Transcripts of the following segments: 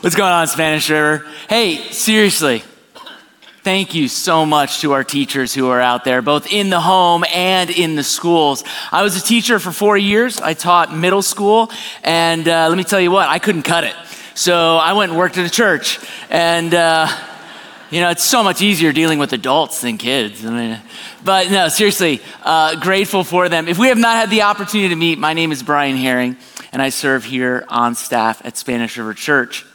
What's going on, Spanish River? Hey, seriously, thank you so much to our teachers who are out there, both in the home and in the schools. I was a teacher for four years. I taught middle school, and uh, let me tell you what, I couldn't cut it. So I went and worked at a church, and uh, you know, it's so much easier dealing with adults than kids. I mean, but no, seriously, uh, grateful for them. If we have not had the opportunity to meet, my name is Brian Herring, and I serve here on staff at Spanish River Church.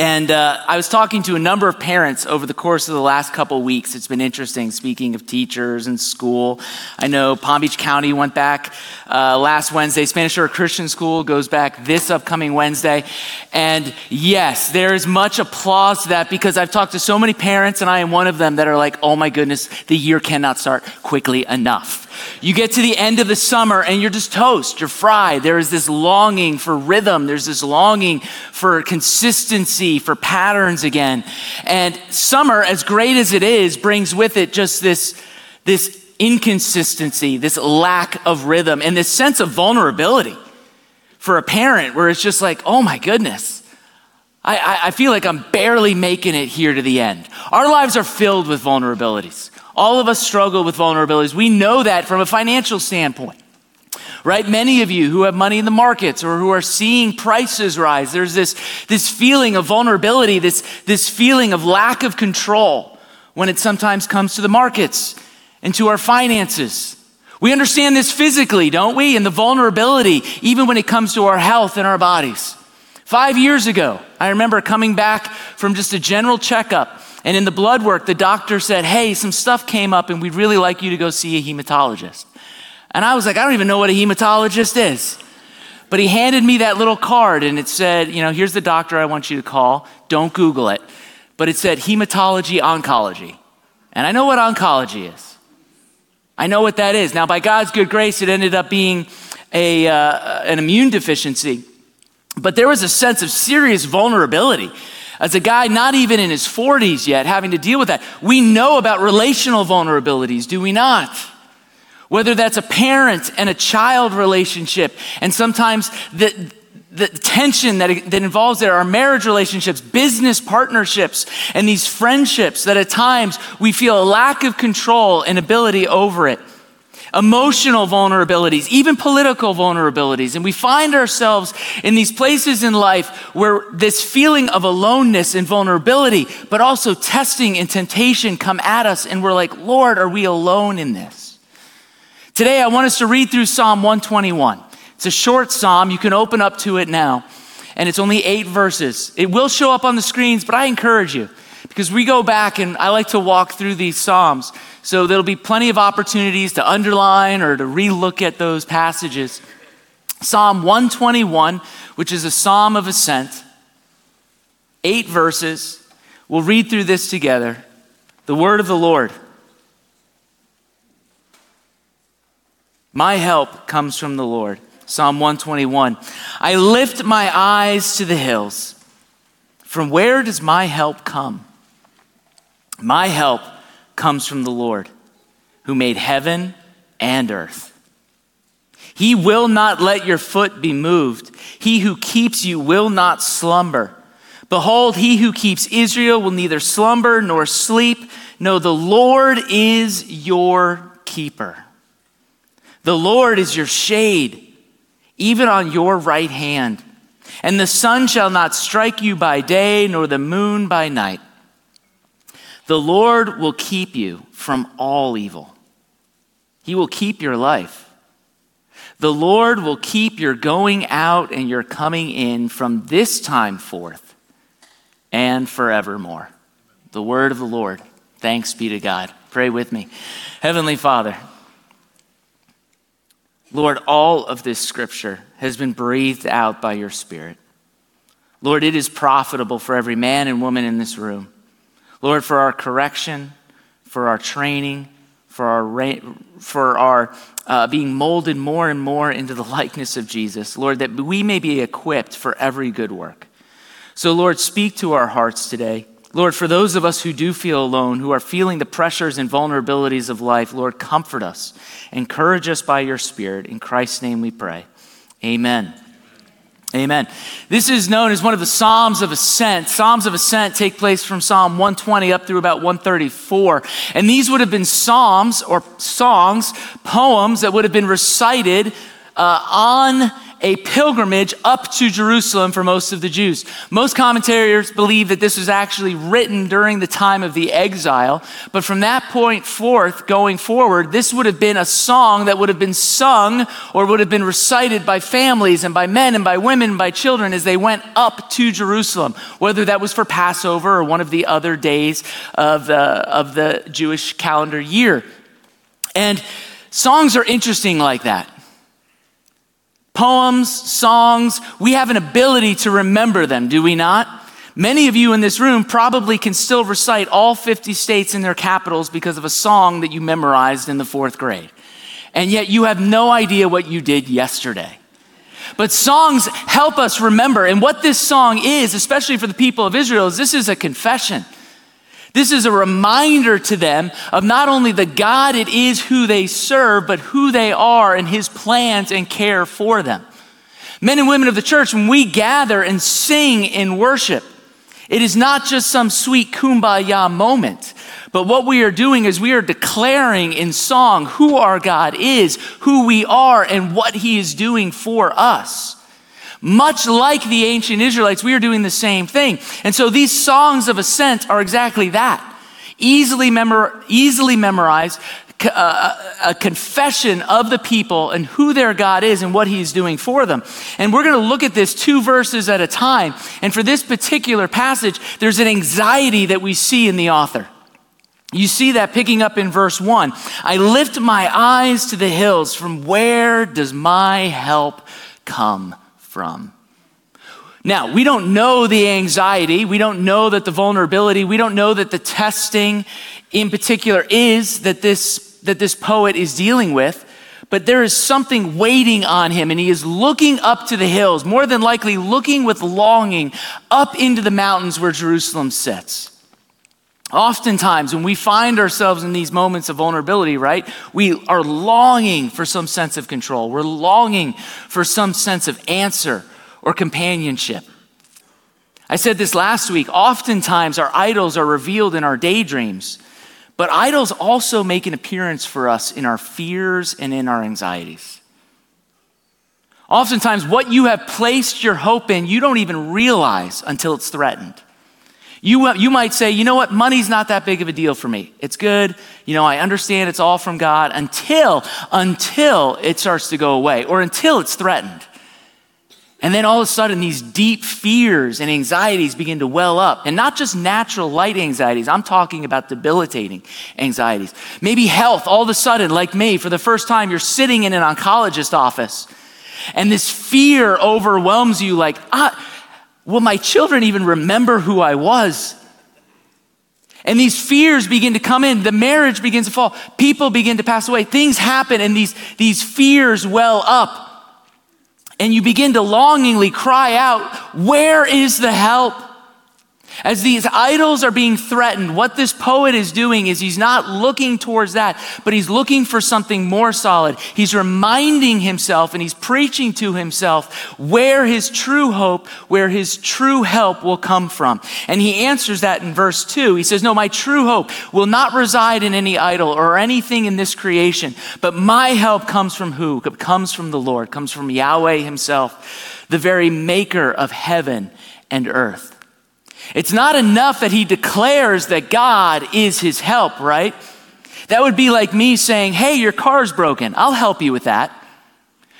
And uh, I was talking to a number of parents over the course of the last couple weeks. It's been interesting, speaking of teachers and school. I know Palm Beach County went back uh, last Wednesday. Spanish River Christian School goes back this upcoming Wednesday. And yes, there is much applause to that because I've talked to so many parents, and I am one of them, that are like, oh my goodness, the year cannot start quickly enough. You get to the end of the summer and you're just toast, you're fried. There is this longing for rhythm, there's this longing for consistency, for patterns again. And summer, as great as it is, brings with it just this, this inconsistency, this lack of rhythm, and this sense of vulnerability for a parent where it's just like, oh my goodness. I, I, feel like I'm barely making it here to the end. Our lives are filled with vulnerabilities. All of us struggle with vulnerabilities. We know that from a financial standpoint. Right? Many of you who have money in the markets or who are seeing prices rise, there's this, this feeling of vulnerability, this, this feeling of lack of control when it sometimes comes to the markets and to our finances. We understand this physically, don't we? And the vulnerability, even when it comes to our health and our bodies. Five years ago, I remember coming back from just a general checkup and in the blood work, the doctor said, Hey, some stuff came up and we'd really like you to go see a hematologist. And I was like, I don't even know what a hematologist is. But he handed me that little card and it said, You know, here's the doctor I want you to call. Don't Google it. But it said hematology oncology. And I know what oncology is. I know what that is. Now, by God's good grace, it ended up being a, uh, an immune deficiency. But there was a sense of serious vulnerability as a guy not even in his 40s yet having to deal with that. We know about relational vulnerabilities, do we not? Whether that's a parent and a child relationship, and sometimes the, the tension that, that involves there are marriage relationships, business partnerships, and these friendships that at times we feel a lack of control and ability over it emotional vulnerabilities, even political vulnerabilities. And we find ourselves in these places in life where this feeling of aloneness and vulnerability, but also testing and temptation come at us, and we're like, Lord, are we alone in this? Today, I want us to read through Psalm 121. It's a short psalm. You can open up to it now, and it's only eight verses. It will show up on the screens, but I encourage you because we go back and I like to walk through these Psalms. So there'll be plenty of opportunities to underline or to relook at those passages. Psalm 121, which is a psalm of ascent, eight verses. We'll read through this together. The word of the Lord. My help comes from the Lord. Psalm 121. I lift my eyes to the hills. From where does my help come? My help comes from the Lord who made heaven and earth. He will not let your foot be moved. He who keeps you will not slumber. Behold, he who keeps Israel will neither slumber nor sleep. No, the Lord is your keeper. The Lord is your shade, even on your right hand. And the sun shall not strike you by day, nor the moon by night. The Lord will keep you from all evil. He will keep your life. The Lord will keep your going out and your coming in from this time forth and forevermore. The word of the Lord. Thanks be to God. Pray with me. Heavenly Father, Lord, all of this scripture has been breathed out by your Spirit. Lord, it is profitable for every man and woman in this room. Lord, for our correction, for our training, for our, for our uh, being molded more and more into the likeness of Jesus. Lord, that we may be equipped for every good work. So, Lord, speak to our hearts today. Lord, for those of us who do feel alone, who are feeling the pressures and vulnerabilities of life, Lord, comfort us. Encourage us by your Spirit. In Christ's name we pray. Amen. Amen. This is known as one of the Psalms of Ascent. Psalms of Ascent take place from Psalm 120 up through about 134. And these would have been psalms or songs, poems that would have been recited uh, on a pilgrimage up to Jerusalem for most of the Jews. Most commentators believe that this was actually written during the time of the exile, but from that point forth, going forward, this would have been a song that would have been sung or would have been recited by families and by men and by women and by children as they went up to Jerusalem, whether that was for Passover or one of the other days of the, of the Jewish calendar year. And songs are interesting like that poems, songs, we have an ability to remember them, do we not? Many of you in this room probably can still recite all 50 states and their capitals because of a song that you memorized in the fourth grade. And yet you have no idea what you did yesterday. But songs help us remember. And what this song is, especially for the people of Israel, is this is a confession. This is a reminder to them of not only the God it is who they serve, but who they are and his plans and care for them. Men and women of the church, when we gather and sing in worship, it is not just some sweet kumbaya moment, but what we are doing is we are declaring in song who our God is, who we are, and what he is doing for us. Much like the ancient Israelites, we are doing the same thing. And so these songs of ascent are exactly that. Easily, memor- easily memorized, uh, a confession of the people and who their God is and what He's doing for them. And we're going to look at this two verses at a time. And for this particular passage, there's an anxiety that we see in the author. You see that picking up in verse 1. I lift my eyes to the hills. From where does my help come from. Now, we don't know the anxiety. We don't know that the vulnerability. We don't know that the testing in particular is that this, that this poet is dealing with. But there is something waiting on him, and he is looking up to the hills, more than likely looking with longing up into the mountains where Jerusalem sits. Oftentimes, when we find ourselves in these moments of vulnerability, right, we are longing for some sense of control. We're longing for some sense of answer or companionship. I said this last week. Oftentimes, our idols are revealed in our daydreams, but idols also make an appearance for us in our fears and in our anxieties. Oftentimes, what you have placed your hope in, you don't even realize until it's threatened. You, you might say, you know what, money's not that big of a deal for me. It's good. You know, I understand it's all from God until, until it starts to go away or until it's threatened. And then all of a sudden, these deep fears and anxieties begin to well up. And not just natural light anxieties, I'm talking about debilitating anxieties. Maybe health, all of a sudden, like me, for the first time, you're sitting in an oncologist office and this fear overwhelms you like, ah, Will my children even remember who I was? And these fears begin to come in. The marriage begins to fall. People begin to pass away. Things happen, and these, these fears well up. And you begin to longingly cry out, Where is the help? As these idols are being threatened, what this poet is doing is he's not looking towards that, but he's looking for something more solid. He's reminding himself and he's preaching to himself where his true hope, where his true help will come from. And he answers that in verse 2. He says, No, my true hope will not reside in any idol or anything in this creation, but my help comes from who? It comes from the Lord, comes from Yahweh himself, the very maker of heaven and earth. It's not enough that he declares that God is his help, right? That would be like me saying, Hey, your car's broken. I'll help you with that.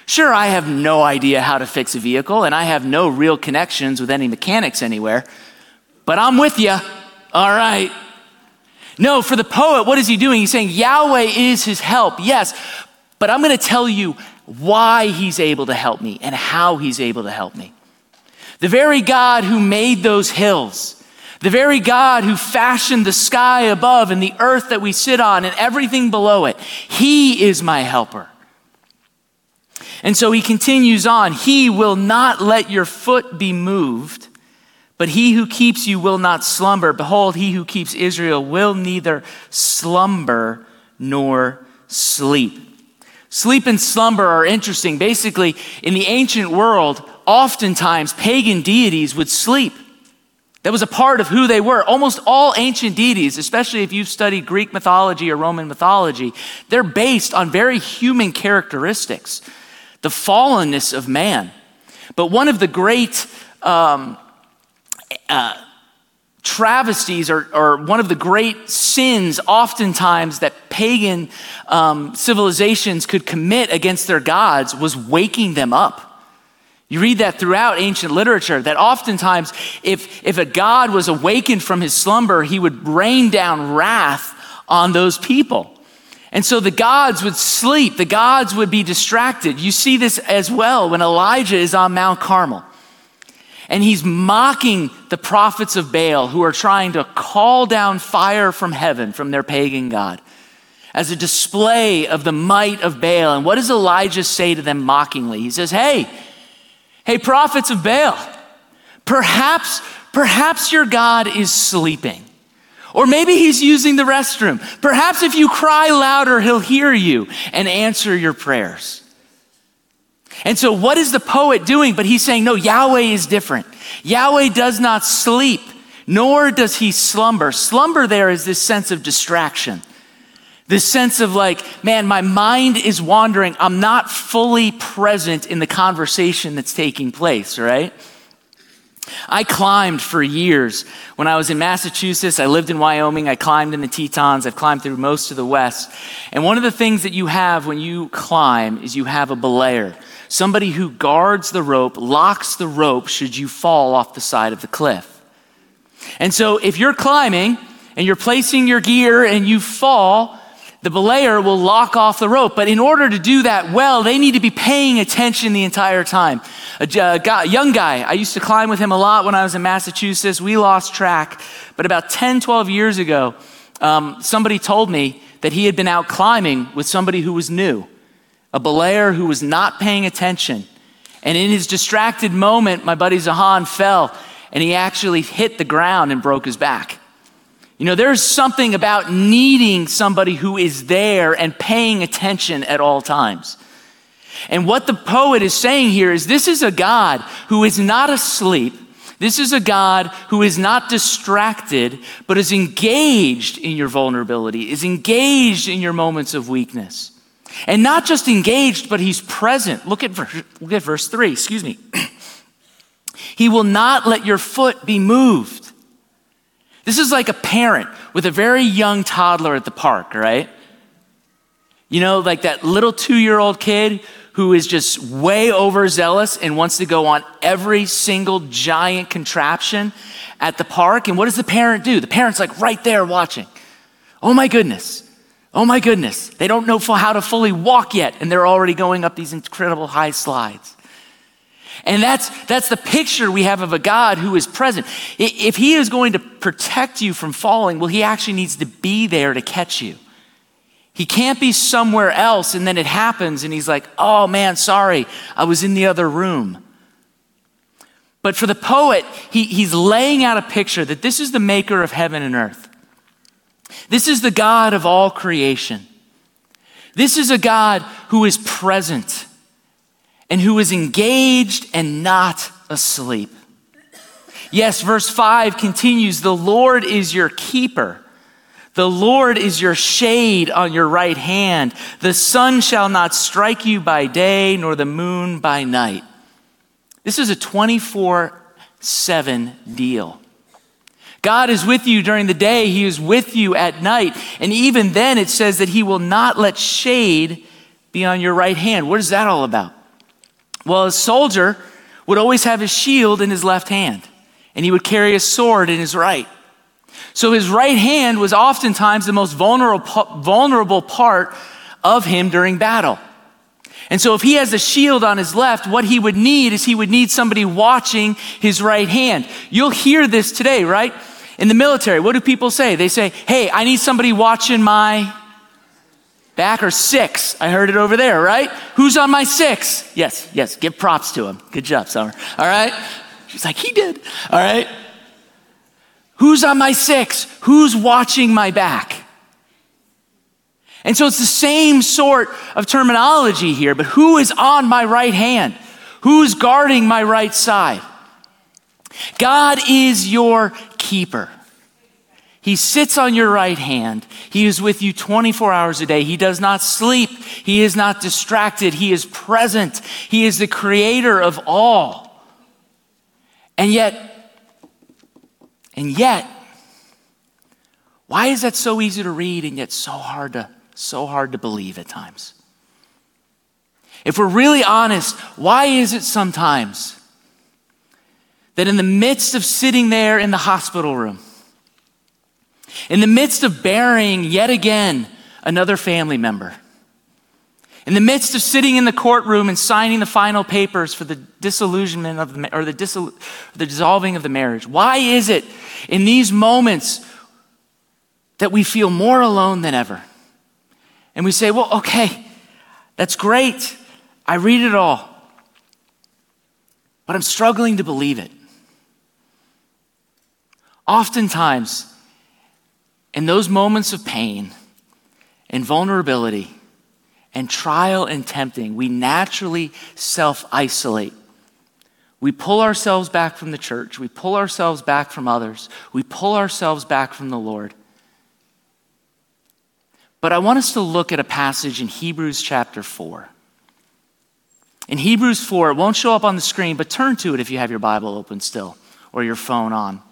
Sure, I have no idea how to fix a vehicle and I have no real connections with any mechanics anywhere, but I'm with you. All right. No, for the poet, what is he doing? He's saying Yahweh is his help, yes, but I'm going to tell you why he's able to help me and how he's able to help me. The very God who made those hills, the very God who fashioned the sky above and the earth that we sit on and everything below it, He is my helper. And so he continues on He will not let your foot be moved, but he who keeps you will not slumber. Behold, he who keeps Israel will neither slumber nor sleep. Sleep and slumber are interesting. Basically, in the ancient world, oftentimes pagan deities would sleep. That was a part of who they were. Almost all ancient deities, especially if you've studied Greek mythology or Roman mythology, they're based on very human characteristics, the fallenness of man. But one of the great um, uh, travesties or, or, one of the great sins, oftentimes, that pagan um, civilizations could commit against their gods was waking them up. You read that throughout ancient literature that oftentimes, if, if a god was awakened from his slumber, he would rain down wrath on those people. And so the gods would sleep, the gods would be distracted. You see this as well when Elijah is on Mount Carmel. And he's mocking the prophets of Baal who are trying to call down fire from heaven from their pagan God as a display of the might of Baal. And what does Elijah say to them mockingly? He says, Hey, Hey, prophets of Baal, perhaps, perhaps your God is sleeping. Or maybe he's using the restroom. Perhaps if you cry louder, he'll hear you and answer your prayers. And so, what is the poet doing? But he's saying, no, Yahweh is different. Yahweh does not sleep, nor does he slumber. Slumber there is this sense of distraction. This sense of like, man, my mind is wandering. I'm not fully present in the conversation that's taking place, right? I climbed for years. When I was in Massachusetts, I lived in Wyoming, I climbed in the Tetons, I've climbed through most of the West. And one of the things that you have when you climb is you have a belayer, somebody who guards the rope, locks the rope should you fall off the side of the cliff. And so if you're climbing and you're placing your gear and you fall, the belayer will lock off the rope. But in order to do that well, they need to be paying attention the entire time. A, guy, young guy, I used to climb with him a lot when I was in Massachusetts. We lost track. But about 10, 12 years ago, um, somebody told me that he had been out climbing with somebody who was new, a belayer who was not paying attention. And in his distracted moment, my buddy Zahan fell and he actually hit the ground and broke his back. You know, there's something about needing somebody who is there and paying attention at all times. And what the poet is saying here is this is a God who is not asleep. This is a God who is not distracted, but is engaged in your vulnerability, is engaged in your moments of weakness. And not just engaged, but he's present. Look at verse, look at verse 3, excuse me. he will not let your foot be moved. This is like a parent with a very young toddler at the park, right? You know, like that little two year old kid who is just way overzealous and wants to go on every single giant contraption at the park. And what does the parent do? The parent's like right there watching. Oh my goodness. Oh my goodness. They don't know how to fully walk yet, and they're already going up these incredible high slides. And that's, that's the picture we have of a God who is present. If he is going to protect you from falling, well, he actually needs to be there to catch you. He can't be somewhere else and then it happens and he's like, oh man, sorry, I was in the other room. But for the poet, he, he's laying out a picture that this is the maker of heaven and earth. This is the God of all creation. This is a God who is present and who is engaged and not asleep. Yes, verse 5 continues The Lord is your keeper. The Lord is your shade on your right hand. The sun shall not strike you by day, nor the moon by night. This is a 24 7 deal. God is with you during the day, He is with you at night. And even then, it says that He will not let shade be on your right hand. What is that all about? Well, a soldier would always have his shield in his left hand, and he would carry a sword in his right. So his right hand was oftentimes the most vulnerable, vulnerable part of him during battle. And so if he has a shield on his left, what he would need is he would need somebody watching his right hand. You'll hear this today, right? In the military, what do people say? They say, hey, I need somebody watching my back or six. I heard it over there, right? Who's on my six? Yes, yes, give props to him. Good job, Summer. All right? She's like, he did. All right? Who's on my six? Who's watching my back? And so it's the same sort of terminology here, but who is on my right hand? Who's guarding my right side? God is your keeper. He sits on your right hand. He is with you 24 hours a day. He does not sleep. He is not distracted. He is present. He is the creator of all. And yet, and yet, why is that so easy to read and yet so hard to so hard to believe at times? If we're really honest, why is it sometimes that in the midst of sitting there in the hospital room, in the midst of burying yet again another family member, in the midst of sitting in the courtroom and signing the final papers for the disillusionment of the, or the, the dissolving of the marriage, why is it in these moments that we feel more alone than ever? And we say, well, okay, that's great. I read it all. But I'm struggling to believe it. Oftentimes, in those moments of pain and vulnerability and trial and tempting, we naturally self isolate. We pull ourselves back from the church. We pull ourselves back from others. We pull ourselves back from the Lord. But I want us to look at a passage in Hebrews chapter 4. In Hebrews 4, it won't show up on the screen, but turn to it if you have your Bible open still or your phone on.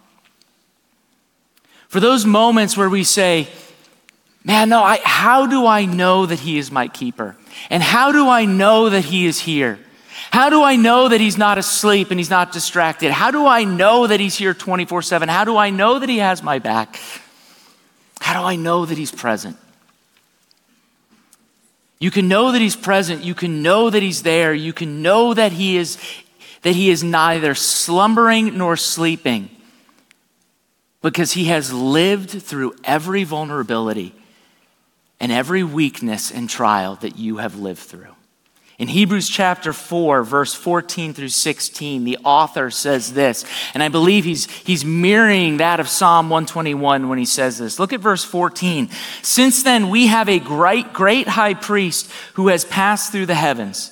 For those moments where we say, Man, no, I, how do I know that He is my keeper? And how do I know that He is here? How do I know that He's not asleep and He's not distracted? How do I know that He's here 24 7? How do I know that He has my back? How do I know that He's present? You can know that He's present. You can know that He's there. You can know that He is, that he is neither slumbering nor sleeping because He has lived through every vulnerability and every weakness and trial that you have lived through. In Hebrews chapter 4, verse 14 through 16, the author says this, and I believe he's, he's mirroring that of Psalm 121 when he says this. Look at verse 14. Since then, we have a great, great high priest who has passed through the heavens,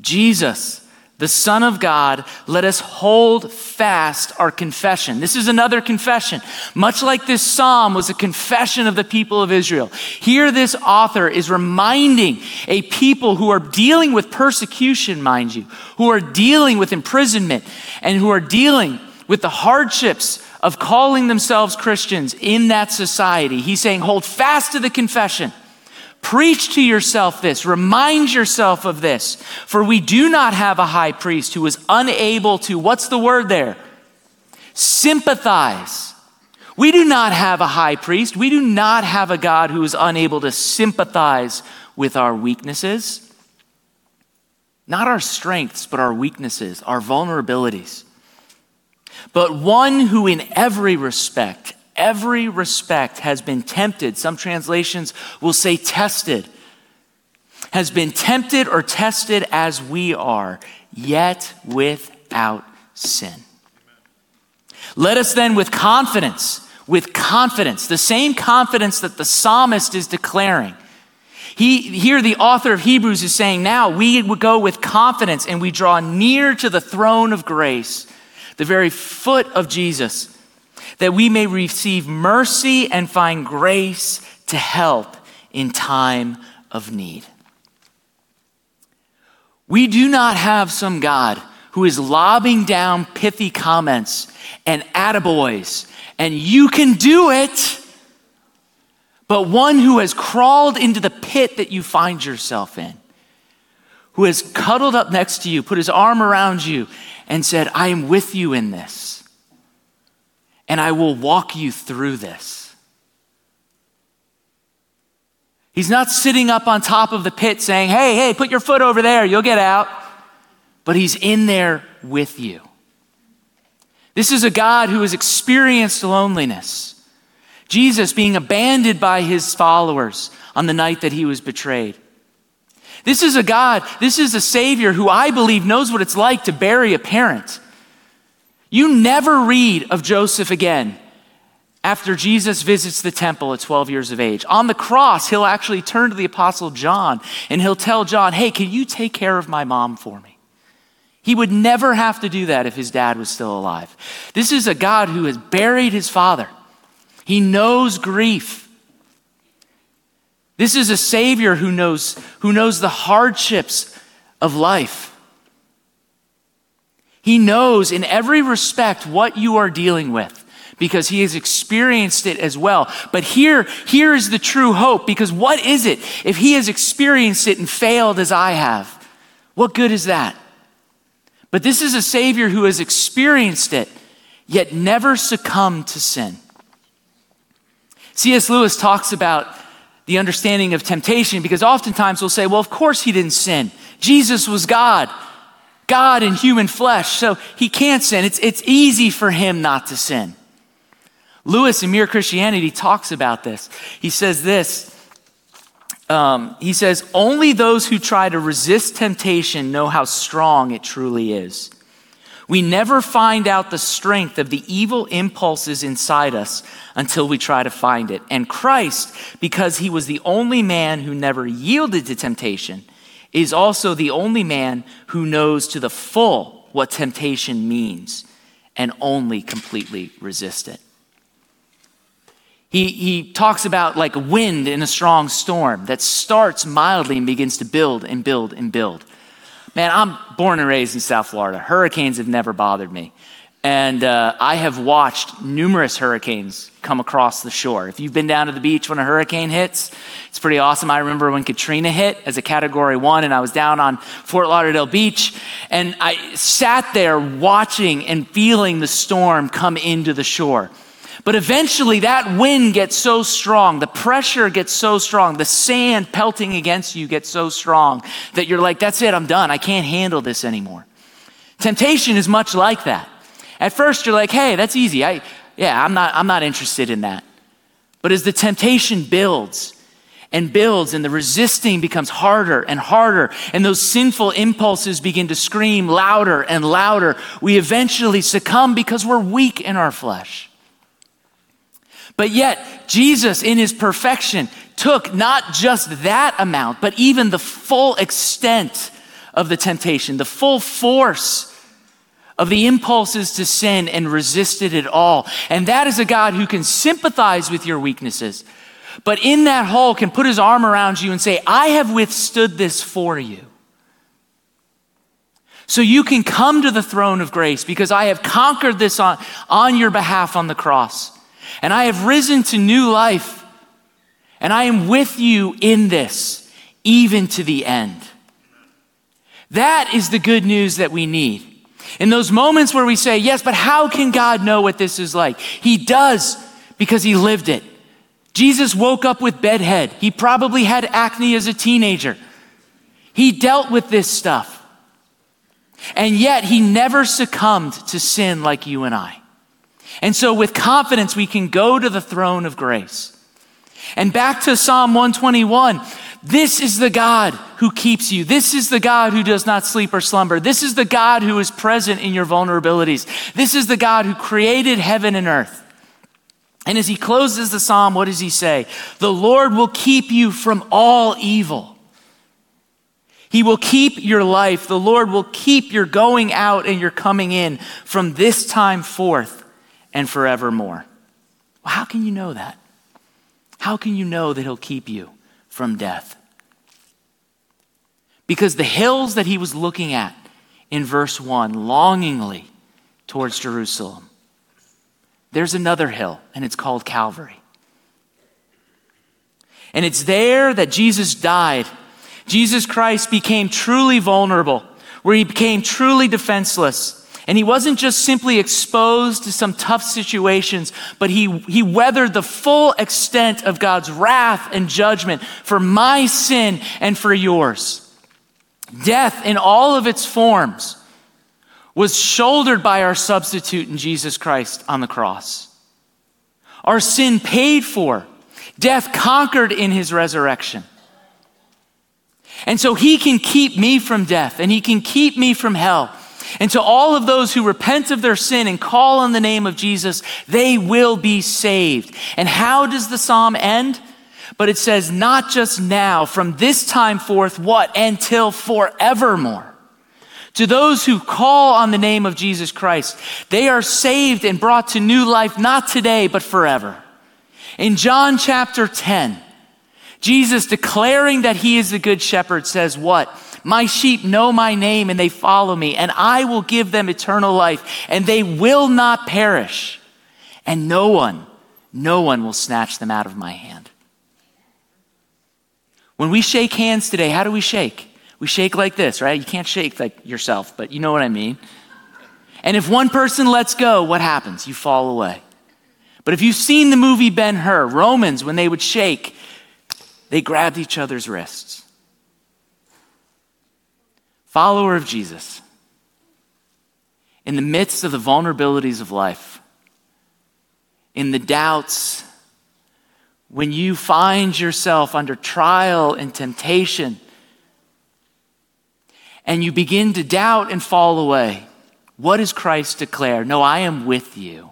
Jesus the Son of God, let us hold fast our confession. This is another confession. Much like this psalm was a confession of the people of Israel. Here, this author is reminding a people who are dealing with persecution, mind you, who are dealing with imprisonment, and who are dealing with the hardships of calling themselves Christians in that society. He's saying, hold fast to the confession. Preach to yourself this, remind yourself of this, for we do not have a high priest who is unable to, what's the word there? Sympathize. We do not have a high priest. We do not have a God who is unable to sympathize with our weaknesses. Not our strengths, but our weaknesses, our vulnerabilities. But one who, in every respect, every respect has been tempted. Some translations will say tested. Has been tempted or tested as we are, yet without sin. Let us then, with confidence, with confidence, the same confidence that the psalmist is declaring. He, here, the author of Hebrews is saying, now we would go with confidence and we draw near to the throne of grace, the very foot of Jesus that we may receive mercy and find grace to help in time of need. We do not have some God who is lobbing down pithy comments and attaboys, and you can do it, but one who has crawled into the pit that you find yourself in, who has cuddled up next to you, put his arm around you, and said, I am with you in this and I will walk you through this. He's not sitting up on top of the pit saying, Hey, hey, put your foot over there, you'll get out. But he's in there with you. This is a God who has experienced loneliness. Jesus being abandoned by his followers on the night that he was betrayed. This is a God, this is a Savior who I believe knows what it's like to bury a parent. You never read of Joseph again after Jesus visits the temple at 12 years of age. On the cross, he'll actually turn to the apostle John and he'll tell John, Hey, can you take care of my mom for me? He would never have to do that if his dad was still alive. This is a God who has buried his father, he knows grief. This is a Savior who knows, who knows the hardships of life. He knows in every respect what you are dealing with because he has experienced it as well. But here, here is the true hope because what is it if he has experienced it and failed as I have? What good is that? But this is a Savior who has experienced it, yet never succumbed to sin. C.S. Lewis talks about the understanding of temptation because oftentimes we'll say, well, of course he didn't sin. Jesus was God, God in human flesh, so he can't sin. It's, it's easy for him not to sin. Lewis in Mere Christianity talks about this. He says this. Um, he says, Only those who try to resist temptation know how strong it truly is. We never find out the strength of the evil impulses inside us until we try to find it. And Christ, because he was the only man who never yielded to temptation, is also the only man who knows to the full what temptation means and only completely resist it. He, he talks about like a wind in a strong storm that starts mildly and begins to build and build and build. Man, I'm born and raised in South Florida. Hurricanes have never bothered me. And uh, I have watched numerous hurricanes come across the shore. If you've been down to the beach when a hurricane hits, it's pretty awesome. I remember when Katrina hit as a category one, and I was down on Fort Lauderdale Beach, and I sat there watching and feeling the storm come into the shore. But eventually, that wind gets so strong, the pressure gets so strong, the sand pelting against you gets so strong that you're like, that's it, I'm done. I can't handle this anymore. Temptation is much like that. At first, you're like, hey, that's easy. I, yeah, I'm not, I'm not interested in that. But as the temptation builds, and builds, and the resisting becomes harder and harder, and those sinful impulses begin to scream louder and louder. We eventually succumb because we're weak in our flesh. But yet, Jesus, in his perfection, took not just that amount, but even the full extent of the temptation, the full force of the impulses to sin and resisted it all. And that is a God who can sympathize with your weaknesses, but in that hole can put his arm around you and say, I have withstood this for you. So you can come to the throne of grace because I have conquered this on, on your behalf on the cross and I have risen to new life, and I am with you in this, even to the end. That is the good news that we need. In those moments where we say, Yes, but how can God know what this is like? He does because He lived it. Jesus woke up with bedhead. He probably had acne as a teenager. He dealt with this stuff. And yet, He never succumbed to sin like you and I. And so, with confidence, we can go to the throne of grace. And back to Psalm 121 this is the God who keeps you. This is the God who does not sleep or slumber. This is the God who is present in your vulnerabilities. This is the God who created heaven and earth. And as he closes the psalm, what does he say? The Lord will keep you from all evil. He will keep your life. The Lord will keep your going out and your coming in from this time forth and forevermore. Well, how can you know that? How can you know that He'll keep you from death? Because the hills that he was looking at in verse 1, longingly towards Jerusalem, there's another hill, and it's called Calvary. And it's there that Jesus died. Jesus Christ became truly vulnerable, where he became truly defenseless and he wasn't just simply exposed to some tough situations, but he, he weathered the full extent of God's wrath and judgment for my sin and for yours. Death in all of its forms was shouldered by our substitute in Jesus Christ on the cross. Our sin paid for, death conquered in his resurrection. And so he can keep me from death and he can keep me from hell And to all of those who repent of their sin and call on the name of Jesus, they will be saved. And how does the psalm end? But it says, not just now, from this time forth, what? Until forevermore. To those who call on the name of Jesus Christ, they are saved and brought to new life, not today, but forever. In John chapter 10, Jesus declaring that he is the good shepherd says, What? My sheep know my name and they follow me, and I will give them eternal life, and they will not perish. And no one, no one will snatch them out of my hand. When we shake hands today, how do we shake? We shake like this, right? You can't shake like yourself, but you know what I mean. And if one person lets go, what happens? You fall away. But if you've seen the movie Ben Hur, Romans, when they would shake, they grabbed each other's wrists. Follower of Jesus, in the midst of the vulnerabilities of life, in the doubts, when you find yourself under trial and temptation, and you begin to doubt and fall away, what does Christ declare? No, I am with you.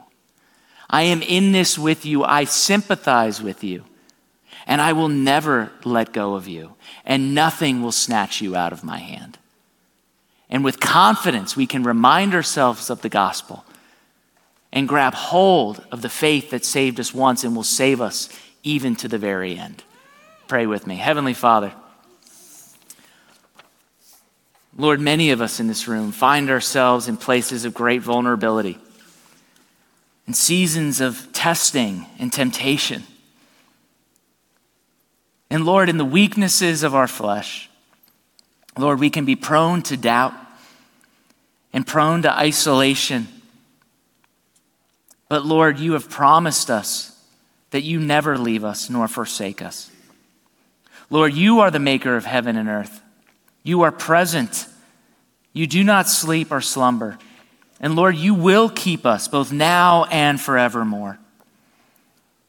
I am in this with you. I sympathize with you. And I will never let go of you. And nothing will snatch you out of my hand. And with confidence, we can remind ourselves of the gospel and grab hold of the faith that saved us once and will save us even to the very end. Pray with me. Heavenly Father, Lord, many of us in this room find ourselves in places of great vulnerability, in seasons of testing and temptation. And Lord, in the weaknesses of our flesh, Lord, we can be prone to doubt and prone to isolation. But Lord, you have promised us that you never leave us nor forsake us. Lord, you are the maker of heaven and earth. You are present. You do not sleep or slumber. And Lord, you will keep us both now and forevermore.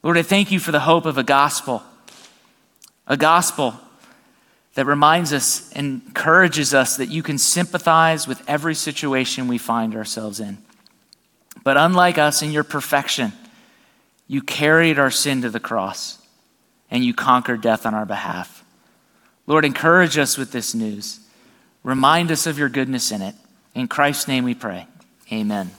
Lord, I thank you for the hope of a gospel, a gospel that reminds us and encourages us that you can sympathize with every situation we find ourselves in. But unlike us in your perfection, you carried our sin to the cross and you conquered death on our behalf. Lord, encourage us with this news. Remind us of your goodness in it. In Christ's name we pray. Amen.